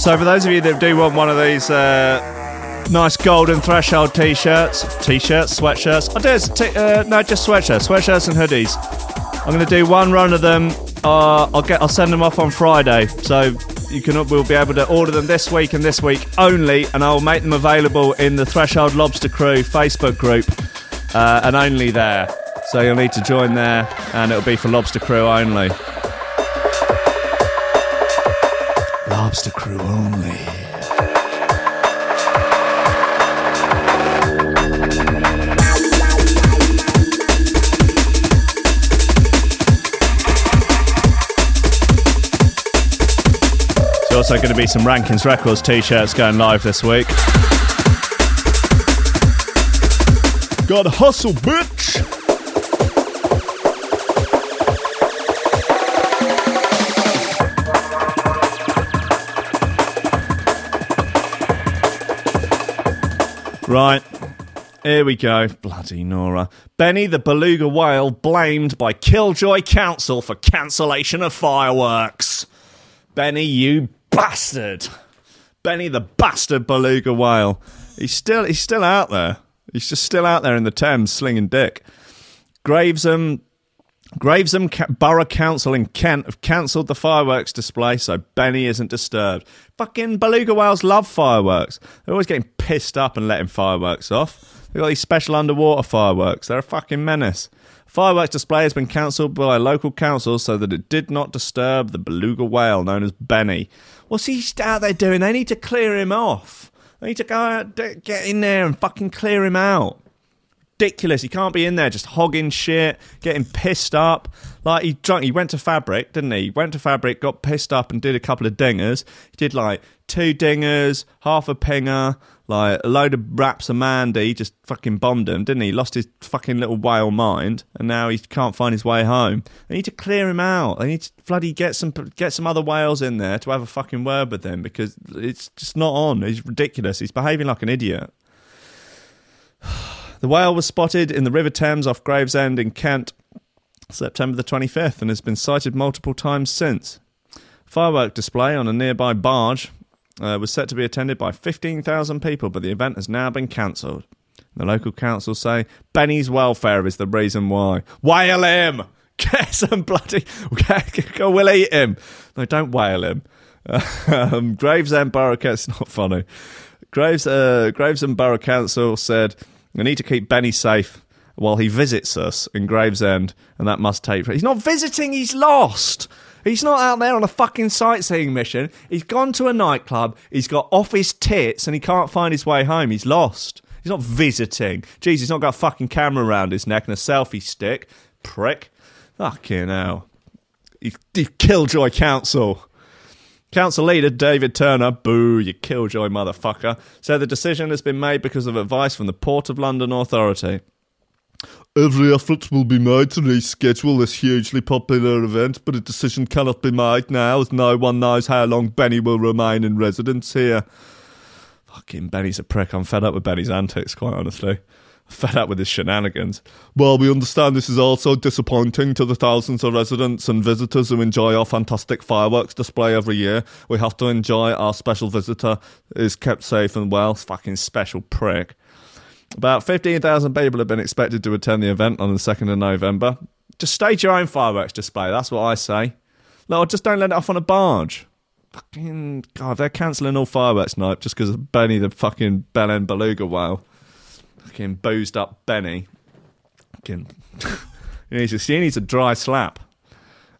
So, for those of you that do want one of these uh, nice golden threshold t-shirts, t-shirts, sweatshirts, oh, there's t- uh, no, just sweatshirts, sweatshirts and hoodies. I'm going to do one run of them. Uh, I'll get, I'll send them off on Friday, so you can we'll be able to order them this week and this week only, and I'll make them available in the Threshold Lobster Crew Facebook group, uh, and only there. So you'll need to join there, and it'll be for Lobster Crew only. Lobster Crew only. There's also going to be some Rankins Records t-shirts going live this week. Got hustle, bitch! Right, here we go. Bloody Nora. Benny the beluga whale blamed by Killjoy Council for cancellation of fireworks. Benny, you bastard. Benny the bastard beluga whale. He's still he's still out there. He's just still out there in the Thames slinging dick. Gravesham Gravesham Borough Council in Kent have cancelled the fireworks display so Benny isn't disturbed. Fucking beluga whales love fireworks. They're always getting pissed up and letting fireworks off. They've got these special underwater fireworks. They're a fucking menace. Fireworks display has been cancelled by local council so that it did not disturb the beluga whale known as Benny. What's he out there doing? They need to clear him off. They need to go out, get in there and fucking clear him out ridiculous. He can't be in there just hogging shit, getting pissed up. Like he drunk. He went to Fabric, didn't he? he? Went to Fabric, got pissed up, and did a couple of dingers. He did like two dingers, half a pinger, like a load of raps of Mandy. Just fucking bombed him, didn't he? Lost his fucking little whale mind, and now he can't find his way home. They need to clear him out. They need to bloody get some get some other whales in there to have a fucking word with him because it's just not on. He's ridiculous. He's behaving like an idiot. *sighs* *sighs* The whale was spotted in the River Thames off Gravesend in Kent September the 25th and has been sighted multiple times since. Firework display on a nearby barge uh, was set to be attended by 15,000 people, but the event has now been cancelled. The local council say Benny's welfare is the reason why. Whale him! *laughs* Get some bloody. *laughs* We'll eat him. No, don't whale him. *laughs* Um, Gravesend Borough Council. Not funny. Graves, uh, Gravesend Borough Council said we need to keep Benny safe while he visits us in Gravesend, and that must take. He's not visiting. He's lost. He's not out there on a fucking sightseeing mission. He's gone to a nightclub. He's got off his tits, and he can't find his way home. He's lost. He's not visiting. Jeez, he's not got a fucking camera around his neck and a selfie stick. Prick. Fucking hell. He, he Killjoy Council. Council leader David Turner, boo, you killjoy motherfucker, said the decision has been made because of advice from the Port of London Authority. Every effort will be made to reschedule this hugely popular event, but a decision cannot be made now as no one knows how long Benny will remain in residence here. Fucking Benny's a prick. I'm fed up with Benny's antics, quite honestly. Fed up with his shenanigans. Well, we understand this is also disappointing to the thousands of residents and visitors who enjoy our fantastic fireworks display every year. We have to enjoy our special visitor is kept safe and well. Fucking special prick. About 15,000 people have been expected to attend the event on the 2nd of November. Just stage your own fireworks display, that's what I say. No, just don't let it off on a barge. Fucking God, they're cancelling all fireworks night just because of Benny the fucking Belen Beluga whale. Fucking boozed up Benny. Fucking. *laughs* he, needs a, he needs a dry slap.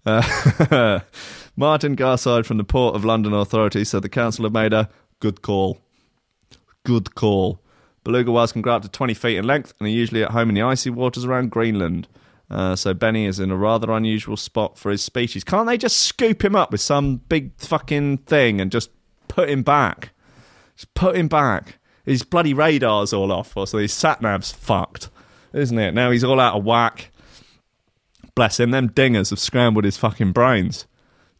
Uh, *laughs* Martin Garside from the Port of London Authority said the council have made a good call. Good call. Beluga whales can grow up to 20 feet in length and are usually at home in the icy waters around Greenland. Uh, so Benny is in a rather unusual spot for his species. Can't they just scoop him up with some big fucking thing and just put him back? Just put him back. His bloody radar's all off, or so his sat nav's fucked, isn't it? Now he's all out of whack. Bless him, them dingers have scrambled his fucking brains.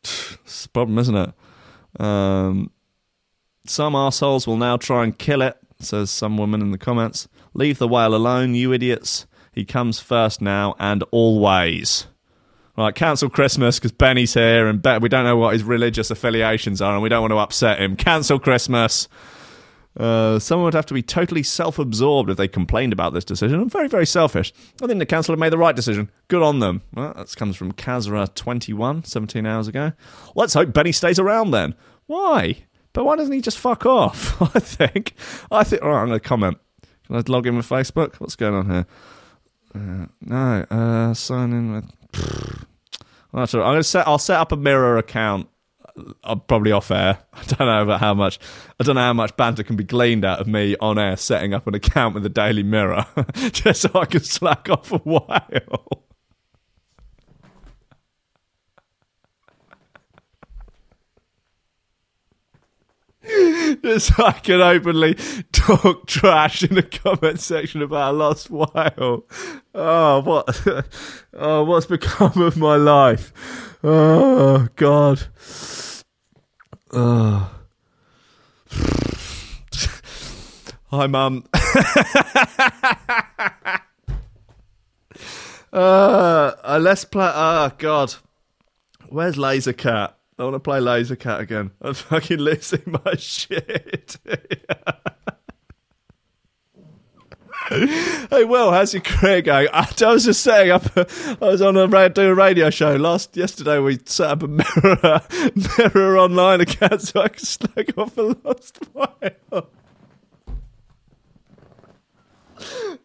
*sighs* It's a problem, isn't it? Um, some assholes will now try and kill it, says some woman in the comments. Leave the whale alone, you idiots. He comes first now and always. Right, cancel Christmas because Benny's here and we don't know what his religious affiliations are and we don't want to upset him. Cancel Christmas. Uh, someone would have to be totally self absorbed if they complained about this decision. I'm very, very selfish. I think the council have made the right decision. Good on them. Well, that comes from Kazra21, 17 hours ago. Let's hope Benny stays around then. Why? But why doesn't he just fuck off? *laughs* I think. I think. All right, I'm going to comment. Can I log in with Facebook? What's going on here? Uh, no, uh, sign in with. *sighs* I'm going to set. I'll set up a mirror account. I'm probably off air. *laughs* I don't know about how much. I don't know how much banter can be gleaned out of me on air setting up an account with the Daily Mirror, *laughs* just so I can slack off a while. Just so I can openly talk trash in the comment section about a lost whale. Oh, what? *laughs* Oh, what's become of my life? Oh, God. Oh. *sighs* Hi, Mum. *laughs* uh, uh, let's play. Oh, God. Where's Laser Cat? I want to play Laser Cat again. *laughs* I'm fucking losing my shit. *laughs* hey, Will, how's your career going? I, *laughs* I was just saying, up, I was on a doing a radio show last yesterday. We set up a mirror, mirror online account so I could slag off a lost whale.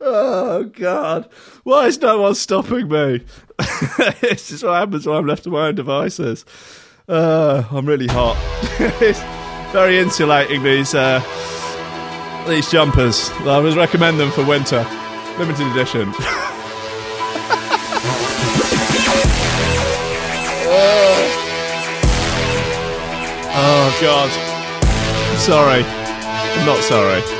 Oh God! Why is no one stopping me? this is what happens when I'm left to my own devices. Uh, I'm really hot. *laughs* it's very insulating these uh, these jumpers. I would recommend them for winter, limited edition. *laughs* oh God! I'm sorry. I'm not sorry.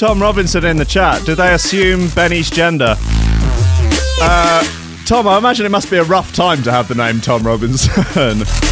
Tom Robinson in the chat. Do they assume Benny's gender? Uh, Tom, I imagine it must be a rough time to have the name Tom Robinson. *laughs*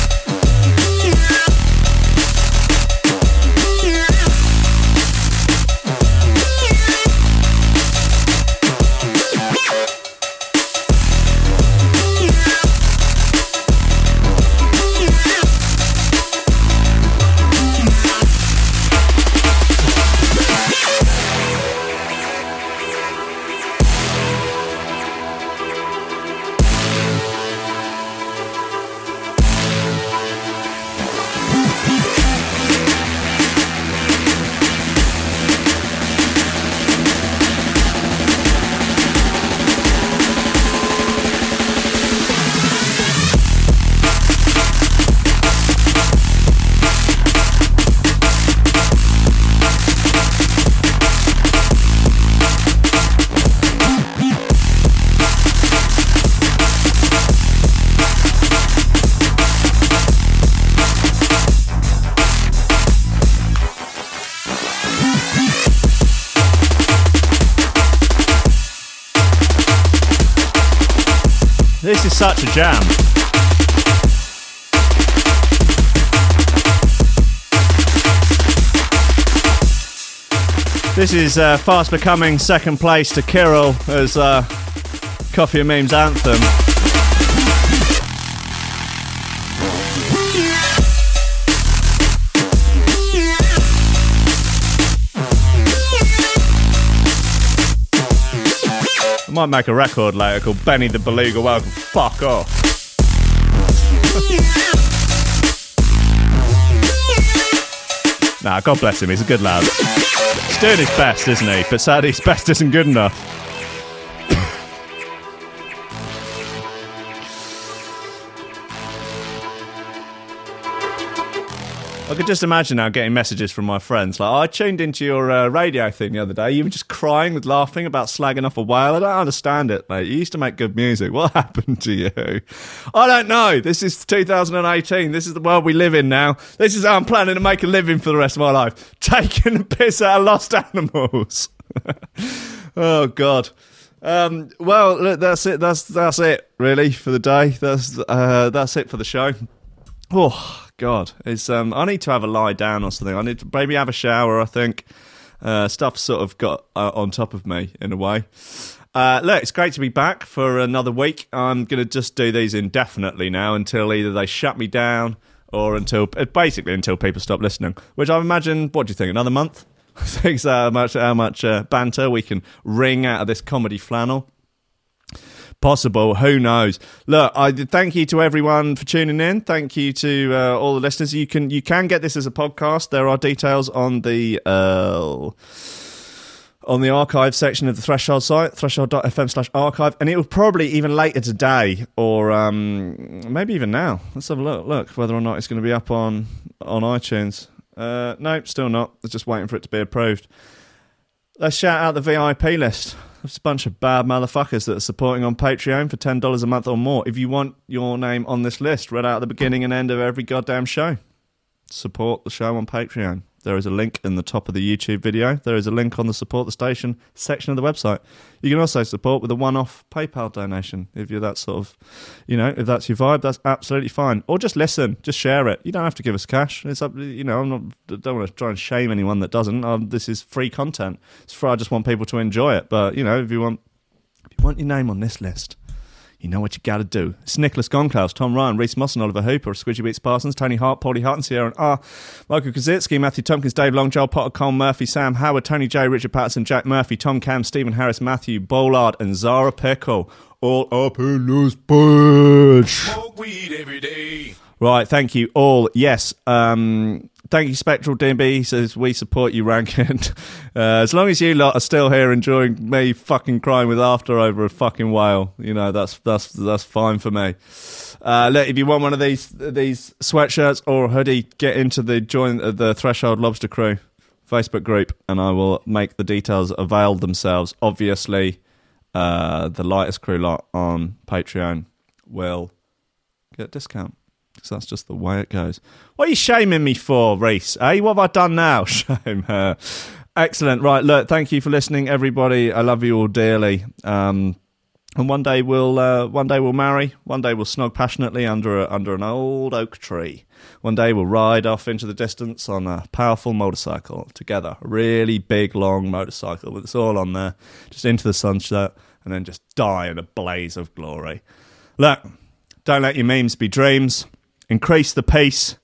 such a jam. This is uh, fast becoming second place to Kirill as uh, Coffee and Memes anthem. I might make a record later called Benny the Beluga Welcome. Fuck off. Nah, God bless him. He's a good lad. He's doing his best, isn't he? But sadly, his best isn't good enough. I could just imagine now getting messages from my friends like, oh, I tuned into your uh, radio thing the other day. You were just crying with laughing about slagging off a whale. I don't understand it, mate. You used to make good music. What *laughs* happened to you? I don't know. This is 2018. This is the world we live in now. This is how I'm planning to make a living for the rest of my life. *laughs* Taking the piss out of lost animals. *laughs* oh, God. Um, well, look, that's it. That's that's it, really, for the day. That's uh, that's it for the show. Oh God, it's um. I need to have a lie down or something. I need to maybe have a shower. I think uh, stuff sort of got uh, on top of me in a way. Uh, look, it's great to be back for another week. I'm going to just do these indefinitely now until either they shut me down or until uh, basically until people stop listening. Which I imagine. What do you think? Another month? *laughs* Thanks how much how much uh, banter we can wring out of this comedy flannel. Possible, who knows? Look, I thank you to everyone for tuning in. Thank you to uh, all the listeners. You can you can get this as a podcast. There are details on the uh, on the archive section of the Threshold site, threshold.fm slash archive, and it will probably even later today or um, maybe even now. Let's have a look. Look whether or not it's going to be up on on iTunes. Uh, no, still not. Just waiting for it to be approved. Let's shout out the VIP list. There's a bunch of bad motherfuckers that are supporting on Patreon for ten dollars a month or more. If you want your name on this list, read out at the beginning and end of every goddamn show. Support the show on Patreon. There is a link in the top of the YouTube video. There is a link on the support the station section of the website. You can also support with a one-off PayPal donation if you're that sort of, you know, if that's your vibe. That's absolutely fine. Or just listen, just share it. You don't have to give us cash. It's up, you know. I'm not. Don't want to try and shame anyone that doesn't. Um, this is free content. It's free. I just want people to enjoy it. But you know, if you want, if you want your name on this list, you know what you got to do. It's Nicholas Gonklaus, Tom Ryan, Reese Moss and Oliver Hooper, Squidgy Beats Parsons, Tony Hart, Paulie Hart and Sierra and R, Michael Kazitsky, Matthew Tompkins, Dave Long, Joel Potter, Cole Murphy, Sam Howard, Tony J, Richard Patterson, Jack Murphy, Tom Cam, Stephen Harris, Matthew Bollard and Zara Pickle. All up in this bitch. Smoke weed every day. Right, thank you all. Yes, um, thank you, Spectral DB. He says we support you, Rankin. *laughs* Uh, as long as you lot are still here enjoying me fucking crying with laughter over a fucking whale, you know that's that's that's fine for me. Uh, look, if you want one of these these sweatshirts or hoodie, get into the join the Threshold Lobster Crew Facebook group, and I will make the details avail themselves. Obviously, uh, the lightest crew lot on Patreon will get a discount. Because that's just the way it goes. What are you shaming me for, Reese? Eh? What have I done now? *laughs* Shame her. Excellent. Right. Look, thank you for listening, everybody. I love you all dearly. Um, and one day we'll uh, one day we'll marry. One day we'll snog passionately under a, under an old oak tree. One day we'll ride off into the distance on a powerful motorcycle together. A really big, long motorcycle with us all on there, just into the sunset, and then just die in a blaze of glory. Look, don't let your memes be dreams. Increase the pace.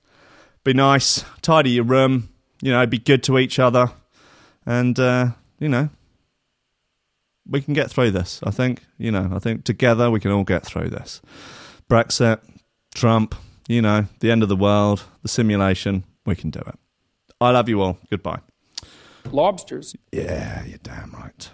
Be nice. Tidy your room. You know, be good to each other. And, uh, you know, we can get through this. I think, you know, I think together we can all get through this. Brexit, Trump, you know, the end of the world, the simulation, we can do it. I love you all. Goodbye. Lobsters. Yeah, you're damn right.